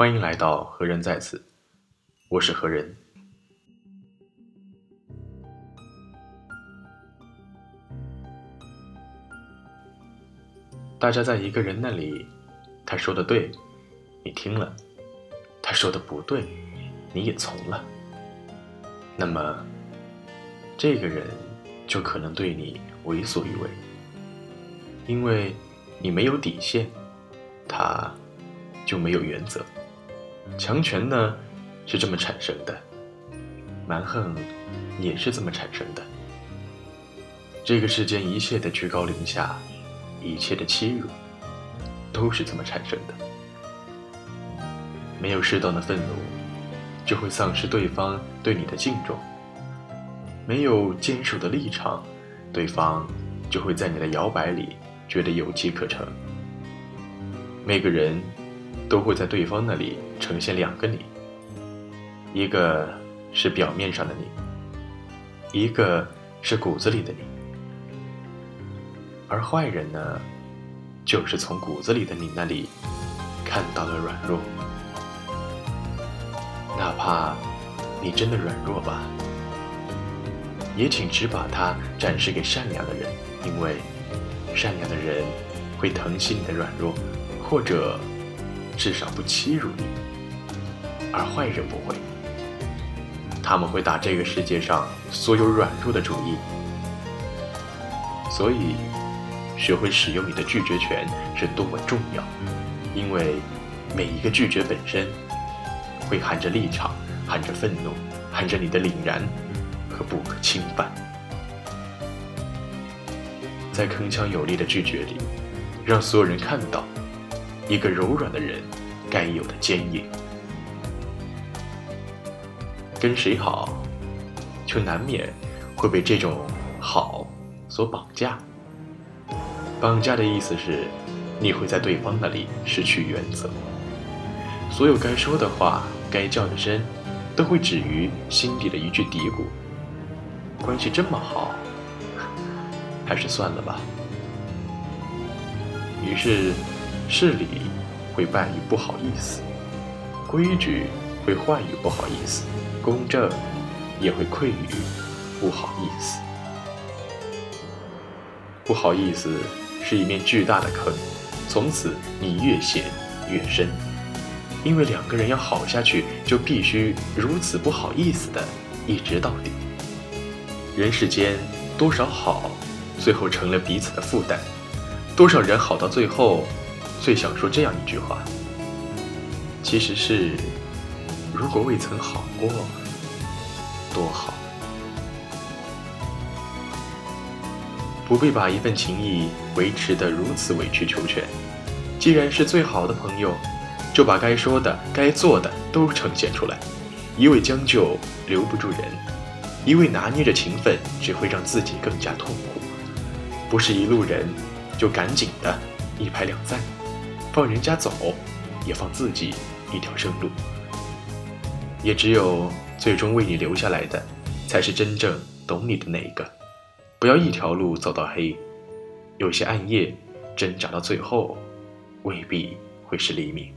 欢迎来到何人在此，我是何人。大家在一个人那里，他说的对，你听了；他说的不对，你也从了。那么，这个人就可能对你为所欲为，因为你没有底线，他就没有原则。强权呢，是这么产生的；蛮横也是这么产生的。这个世间一切的居高临下，一切的欺辱，都是这么产生的。没有适当的愤怒，就会丧失对方对你的敬重；没有坚守的立场，对方就会在你的摇摆里觉得有机可乘。每个人都会在对方那里。呈现两个你，一个是表面上的你，一个是骨子里的你。而坏人呢，就是从骨子里的你那里看到了软弱，哪怕你真的软弱吧，也请只把它展示给善良的人，因为善良的人会疼惜你的软弱，或者至少不欺辱你。而坏人不会，他们会打这个世界上所有软弱的主意。所以，学会使用你的拒绝权是多么重要，因为每一个拒绝本身，会含着立场，含着愤怒，含着你的凛然和不可侵犯。在铿锵有力的拒绝里，让所有人看到一个柔软的人该有的坚硬。跟谁好，就难免会被这种好所绑架。绑架的意思是，你会在对方那里失去原则，所有该说的话、该叫的声，都会止于心底的一句嘀咕。关系这么好，还是算了吧。于是，事理会败于不好意思，规矩会坏于不好意思。公正也会愧于不好意思。不好意思是一面巨大的坑，从此你越陷越深。因为两个人要好下去，就必须如此不好意思的一直到底。人世间多少好，最后成了彼此的负担；多少人好到最后，最想说这样一句话：其实是。如果未曾好过，多好！不必把一份情谊维持得如此委曲求全。既然是最好的朋友，就把该说的、该做的都呈现出来。一味将就留不住人，一味拿捏着情分，只会让自己更加痛苦。不是一路人，就赶紧的一拍两散，放人家走，也放自己一条生路。也只有最终为你留下来的，才是真正懂你的那一个。不要一条路走到黑，有些暗夜挣扎到最后，未必会是黎明。